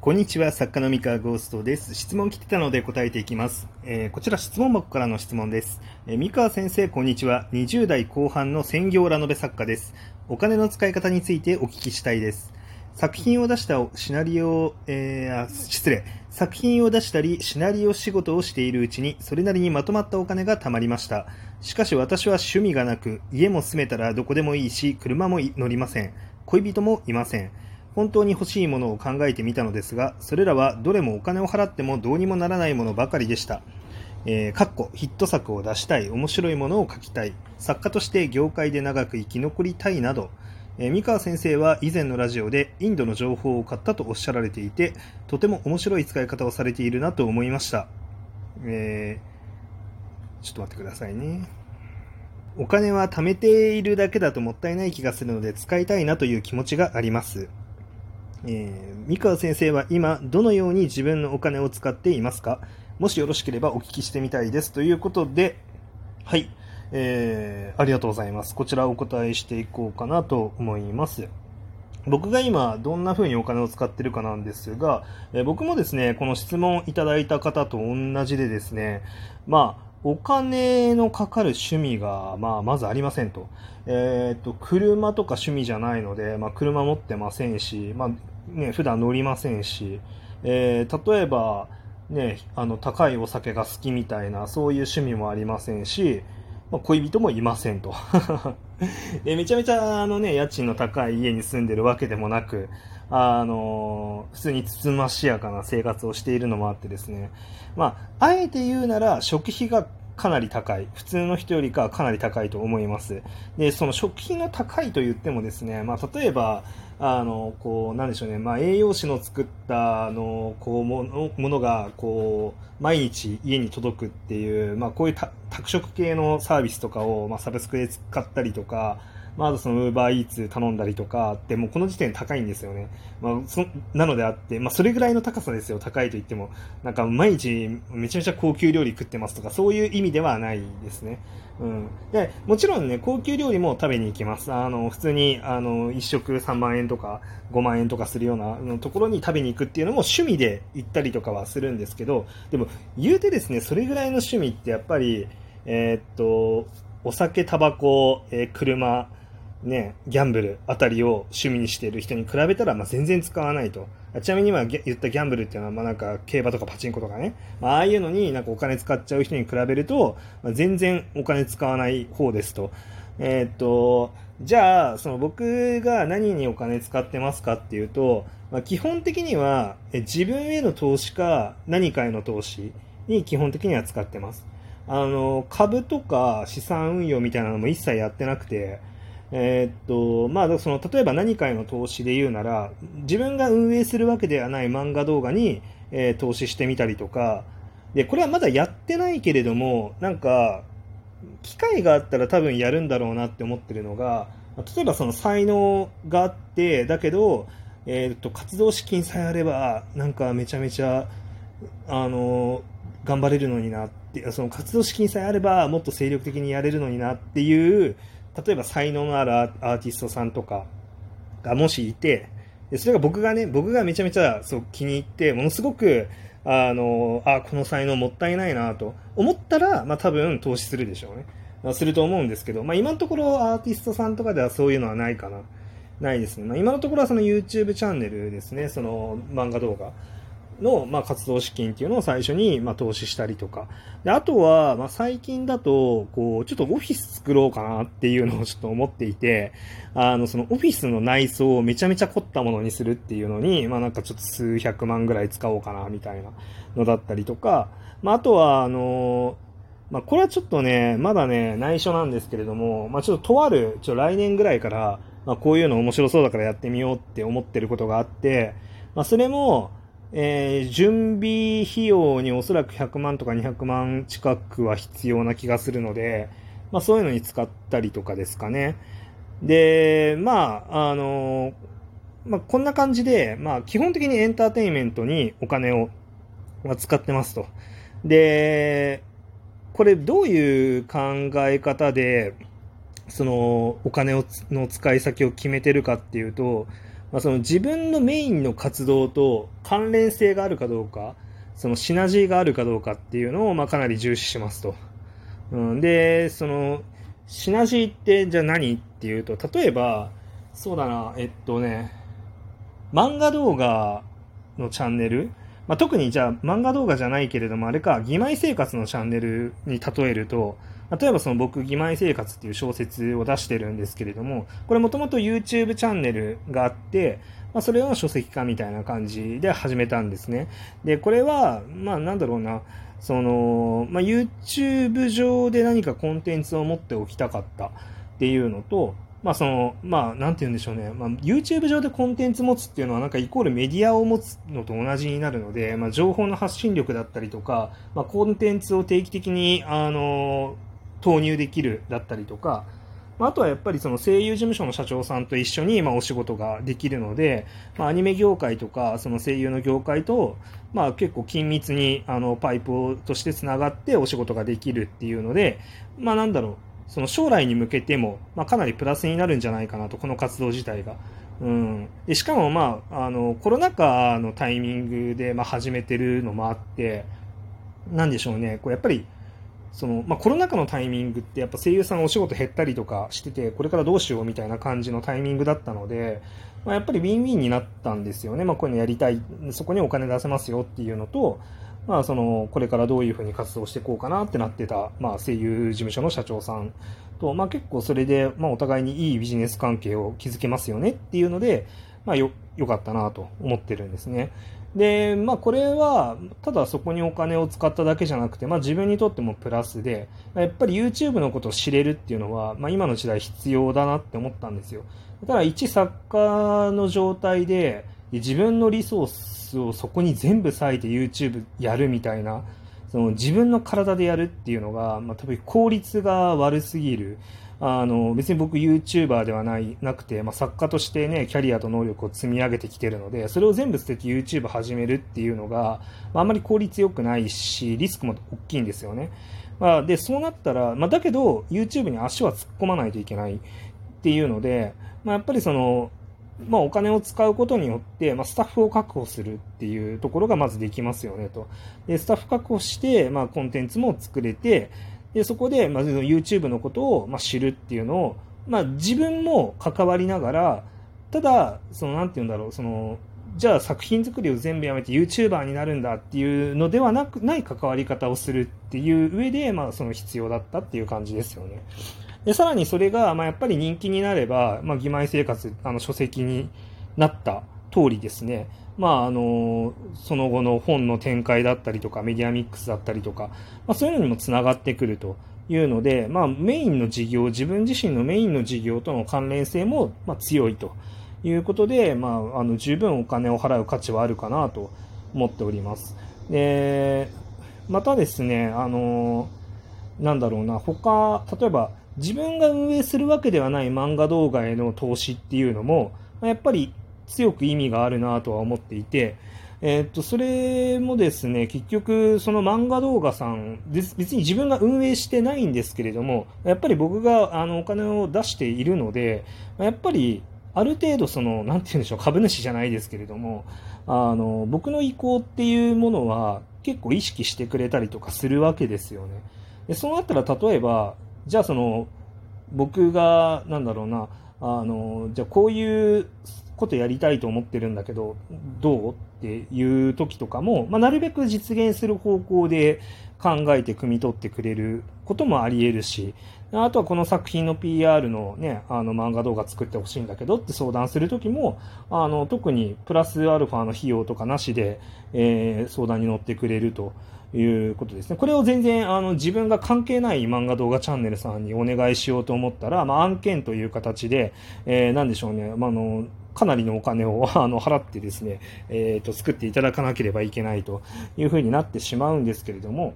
こんにちは、作家の三河ゴーストです。質問来てたので答えていきます。えーこちら質問箱からの質問です。えー三河先生、こんにちは。20代後半の専業ラノベ作家です。お金の使い方についてお聞きしたいです。作品を出したシナリオ、えー失礼。作品を出したり、シナリオ仕事をしているうちに、それなりにまとまったお金が貯まりました。しかし私は趣味がなく、家も住めたらどこでもいいし、車も乗りません。恋人もいません。本当に欲しいものを考えてみたのですが、それらはどれもお金を払ってもどうにもならないものばかりでした。えー、かっこヒット作を出したい、面白いものを書きたい、作家として業界で長く生き残りたいなど、えー三河先生は以前のラジオでインドの情報を買ったとおっしゃられていて、とても面白い使い方をされているなと思いました。えー、ちょっと待ってくださいね。お金は貯めているだけだともったいない気がするので使いたいなという気持ちがあります。えー三河先生は今どのように自分のお金を使っていますか？もしよろしければお聞きしてみたいですということではい、えーありがとうございます。こちらお答えしていこうかなと思います。僕が今どんな風にお金を使ってるかなんですが、え僕もですねこの質問いただいた方と同じでですねまあお金のかかる趣味が、まあ、まずありませんと。えっ、と、車とか趣味じゃないので、まあ、車持ってませんし、まあ、ね、普段乗りませんし、えー例えば、ね、あの、高いお酒が好きみたいな、そういう趣味もありませんし、まあ、恋人もいませんと。でめちゃめちゃ、あのね、家賃の高い家に住んでるわけでもなく、あの普通につつましやかな生活をしているのもあってですね、まあ、あえて言うなら食費がかなり高い。普通の人よりかはかなり高いと思います。で、その食費が高いと言ってもですね、まあ、例えば、あの、こう、なんでしょうね、まあ、栄養士の作った、あの、こう、もの、ものが、こう、毎日家に届くっていう、まあ、こういう宅食系のサービスとかを、まあ、サブスクで使ったりとか、まあ、あとその、ウーバーイーツ頼んだりとかって、もうこの時点高いんですよね。まあ、そ、なのであって、まあ、それぐらいの高さですよ、高いと言っても。なんか、毎日めちゃめちゃ高級料理食ってますとか、そういう意味ではないですね。うん。で、もちろんね、高級料理も食べに行きます。あの、普通に、あの、一食3万円とか5万円とかするようなところに食べに行くっていうのも趣味で行ったりとかはするんですけど、でも、言うてですね、それぐらいの趣味ってやっぱり、えーっと、お酒、タバコ、えー車、ね、ギャンブルあたりを趣味にしている人に比べたら、まあ、全然使わないと。ちなみに今言ったギャンブルっていうのは、まあ、なんか競馬とかパチンコとかね、まあ、ああいうのになんかお金使っちゃう人に比べると、まあ、全然お金使わない方ですと。えーっと、じゃあ、その僕が何にお金使ってますかっていうと、まあ、基本的には自分への投資か何かへの投資に基本的には使ってます。あの、株とか資産運用みたいなのも一切やってなくて、えーっと、まあ、その、例えば何かへの投資で言うなら、自分が運営するわけではない漫画動画に、えー投資してみたりとか、で、これはまだやってないけれども、なんか、機会があったら多分やるんだろうなって思ってるのが、例えばその才能があって、だけど、えーっと、活動資金さえあれば、なんかめちゃめちゃ、あの、頑張れるのになって、その活動資金さえあれば、もっと精力的にやれるのになっていう、例えば才能のあるアーティストさんとかがもしいて、でそれが僕がね、僕がめちゃめちゃそう気に入って、ものすごく、あの、あ、この才能もったいないなと思ったら、まあ多分投資するでしょうね。まあすると思うんですけど、まあ今のところアーティストさんとかではそういうのはないかな。ないですね。まあ今のところはその YouTube チャンネルですね、その漫画動画。の、まあ、活動資金っていうのを最初に、まあ、投資したりとか。で、あとは、まあ、最近だと、こう、ちょっとオフィス作ろうかなっていうのを ちょっと思っていて、あの、そのオフィスの内装をめちゃめちゃ凝ったものにするっていうのに、まあ、なんかちょっと数百万ぐらい使おうかな、みたいなのだったりとか、まあ、あとは、あの、まあ、これはちょっとね、まだね、内緒なんですけれども、まあ、ちょっととある、ちょ、来年ぐらいから、まあ、こういうの面白そうだからやってみようって思ってることがあって、まあ、それも、えー準備費用におそらく100万とか200万近くは必要な気がするので、まあそういうのに使ったりとかですかね。で、まあ、あの、まあこんな感じで、まあ基本的にエンターテインメントにお金を使ってますと。で、これどういう考え方で、そのお金をの使い先を決めてるかっていうと、まあ、その自分のメインの活動と関連性があるかどうか、そのシナジーがあるかどうかっていうのを、まあ、かなり重視しますと。うん、で、その、シナジーってじゃあ何っていうと、例えば、そうだな、えっとね、漫画動画のチャンネル、まあ、特にじゃあ漫画動画じゃないけれども、あれか、義妹生活のチャンネルに例えると、例えばその僕、義妹生活っていう小説を出してるんですけれども、これもともと YouTube チャンネルがあって、まあ、それを書籍化みたいな感じで始めたんですね。で、これは、まあなんだろうな、その、まあ、YouTube 上で何かコンテンツを持っておきたかったっていうのと、まあその、まあなんて言うんでしょうね。まあ YouTube 上でコンテンツ持つっていうのはなんかイコールメディアを持つのと同じになるので、まあ情報の発信力だったりとか、まあコンテンツを定期的に、あの、投入できるだったりとか、まあ、とはやっぱりその声優事務所の社長さんと一緒にまあお仕事ができるので、まあ、アニメ業界とかその声優の業界とまあ結構緊密にあのパイプとしてつながってお仕事ができるっていうので、まあなんだろう、その将来に向けても、まあ、かなりプラスになるんじゃないかなと、この活動自体が。うん、でしかも、まあ、あのコロナ禍のタイミングで、まあ、始めてるのもあって、なんでしょうね、こうやっぱりその、まあ、コロナ禍のタイミングってやっぱ声優さんお仕事減ったりとかしてて、これからどうしようみたいな感じのタイミングだったので、まあ、やっぱりウィンウィンになったんですよね。まあ、こういうのやりたい、そこにお金出せますよっていうのと、まあ、その、これからどういうふうに活動していこうかなってなってた、まあ、声優事務所の社長さんと、まあ、結構それで、まあ、お互いにいいビジネス関係を築けますよねっていうので、まあ、よ、良かったなと思ってるんですね。で、まあ、これは、ただそこにお金を使っただけじゃなくて、まあ、自分にとってもプラスで、やっぱり YouTube のことを知れるっていうのは、まあ、今の時代必要だなって思ったんですよ。ただ、一作家の状態で、自分のリソースをそこに全部割いて YouTube やるみたいな、その自分の体でやるっていうのが、まあ、多分効率が悪すぎる。あの、別に僕 YouTuber ではない、なくて、まあ、作家としてね、キャリアと能力を積み上げてきてるので、それを全部捨てて YouTube 始めるっていうのが、まあ、あんまり効率良くないし、リスクも大きいんですよね。まあ、で、そうなったら、まあ、だけど YouTube に足は突っ込まないといけないっていうので、まあ、やっぱりその、まあ、お金を使うことによって、まあ、スタッフを確保するっていうところがまずできますよねと。で、スタッフ確保して、まあ、コンテンツも作れて、で、そこで、まず YouTube のことを、まあ、知るっていうのを、まあ、自分も関わりながら、ただ、その、なんて言うんだろう、その、じゃあ作品作りを全部やめて YouTuber になるんだっていうのではなく、ない関わり方をするっていう上で、まあ、その必要だったっていう感じですよね。で、さらにそれが、まあ、やっぱり人気になれば、まあ、義妹生活、あの、書籍になった通りですね、まあ、あの、その後の本の展開だったりとか、メディアミックスだったりとか、まあ、そういうのにもつながってくるというので、まあ、メインの事業、自分自身のメインの事業との関連性も、まあ、強いということで、まあ、あの、十分お金を払う価値はあるかなと思っております。で、またですね、あの、なんだろうな、他、例えば、自分が運営するわけではない漫画動画への投資っていうのも、やっぱり強く意味があるなとは思っていて、え、っと、それもですね、結局、その漫画動画さん、別に自分が運営してないんですけれども、やっぱり僕があのお金を出しているので、やっぱり、ある程度その、なんて言うんでしょう、株主じゃないですけれども、あの、僕の意向っていうものは結構意識してくれたりとかするわけですよね。で、そうなったら例えば、じゃあその、僕が、なんだろうな、あの、じゃあこういうことやりたいと思ってるんだけど、どうっていう時とかも、まあ、なるべく実現する方向で考えて汲み取ってくれることもあり得るし、あとはこの作品の PR のね、あの漫画動画作ってほしいんだけどって相談するときも、あの、特にプラスアルファの費用とかなしで、えー、相談に乗ってくれると。いうことですね。これを全然あの自分が関係ない漫画動画チャンネルさんにお願いしようと思ったら、まあ、案件という形で、えー、なんでしょうね、まあ、の、かなりのお金を あの払ってですね、え、ー、と、作っていただかなければいけないというふうになってしまうんですけれども、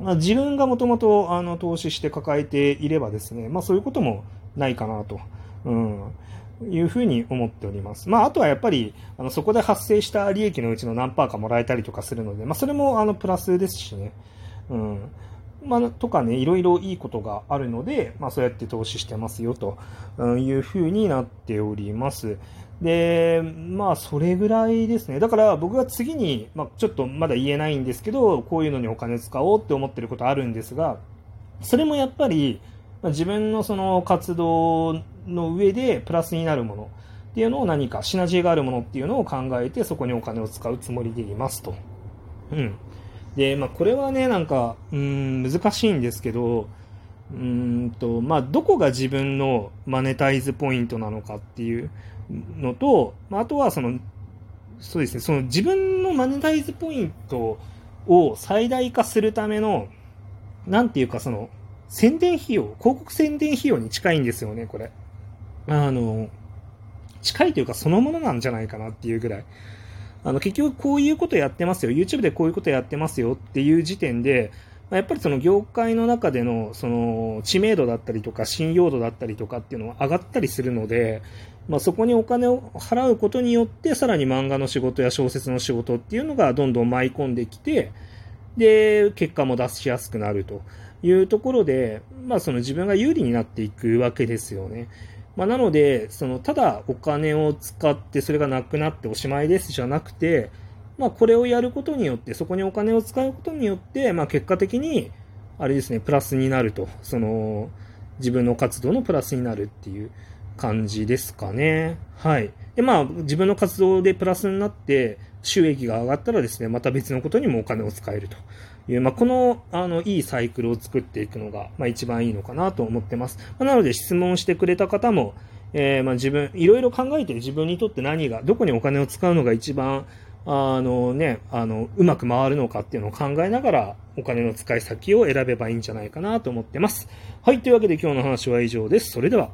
まあ、自分がもともと投資して抱えていればですね、まあそういうこともないかなと。うんいうふうに思っております。まあ、あとはやっぱり、あの、そこで発生した利益のうちの何パーかもらえたりとかするので、まあ、それも、あの、プラスですしね。うん。まあ、とかね、いろいろいいことがあるので、まあ、そうやって投資してますよというふうになっております。で、まあ、それぐらいですね。だから僕が次に、まあ、ちょっとまだ言えないんですけど、こういうのにお金使おうって思ってることあるんですが、それもやっぱり、自分のその活動の上でプラスになるものっていうのを何かシナジーがあるものっていうのを考えてそこにお金を使うつもりでいますと。うん。で、まあ、これはね、なんか、うん、難しいんですけど、うんと、まあ、どこが自分のマネタイズポイントなのかっていうのと、まあ、あとはその、そうですね、その自分のマネタイズポイントを最大化するための、なんていうかその、宣伝費用、広告宣伝費用に近いんですよね、これ。あの、近いというかそのものなんじゃないかなっていうぐらい。あの、結局こういうことやってますよ。YouTube でこういうことやってますよっていう時点で、やっぱりその業界の中でのその知名度だったりとか信用度だったりとかっていうのは上がったりするので、まあ、そこにお金を払うことによってさらに漫画の仕事や小説の仕事っていうのがどんどん舞い込んできてで結果も出しやすくなるというところで、まあ、その自分が有利になっていくわけですよね。まあ、なのでそのただお金を使ってそれがなくなっておしまいですじゃなくてまあ、これをやることによって、そこにお金を使うことによって、まあ、結果的に、あれですね、プラスになると。その、自分の活動のプラスになるっていう感じですかね。はい。で、まあ、自分の活動でプラスになって、収益が上がったらですね、また別のことにもお金を使えるという、まあ、この、あの、いいサイクルを作っていくのが、まあ、一番いいのかなと思ってます。まあ、なので、質問してくれた方も、えー、まあ、自分、いろいろ考えて自分にとって何が、どこにお金を使うのが一番、あのね、あの、うまく回るのかっていうのを考えながら、お金の使い先を選べばいいんじゃないかなと思ってます。はい、というわけで今日の話は以上です。それでは。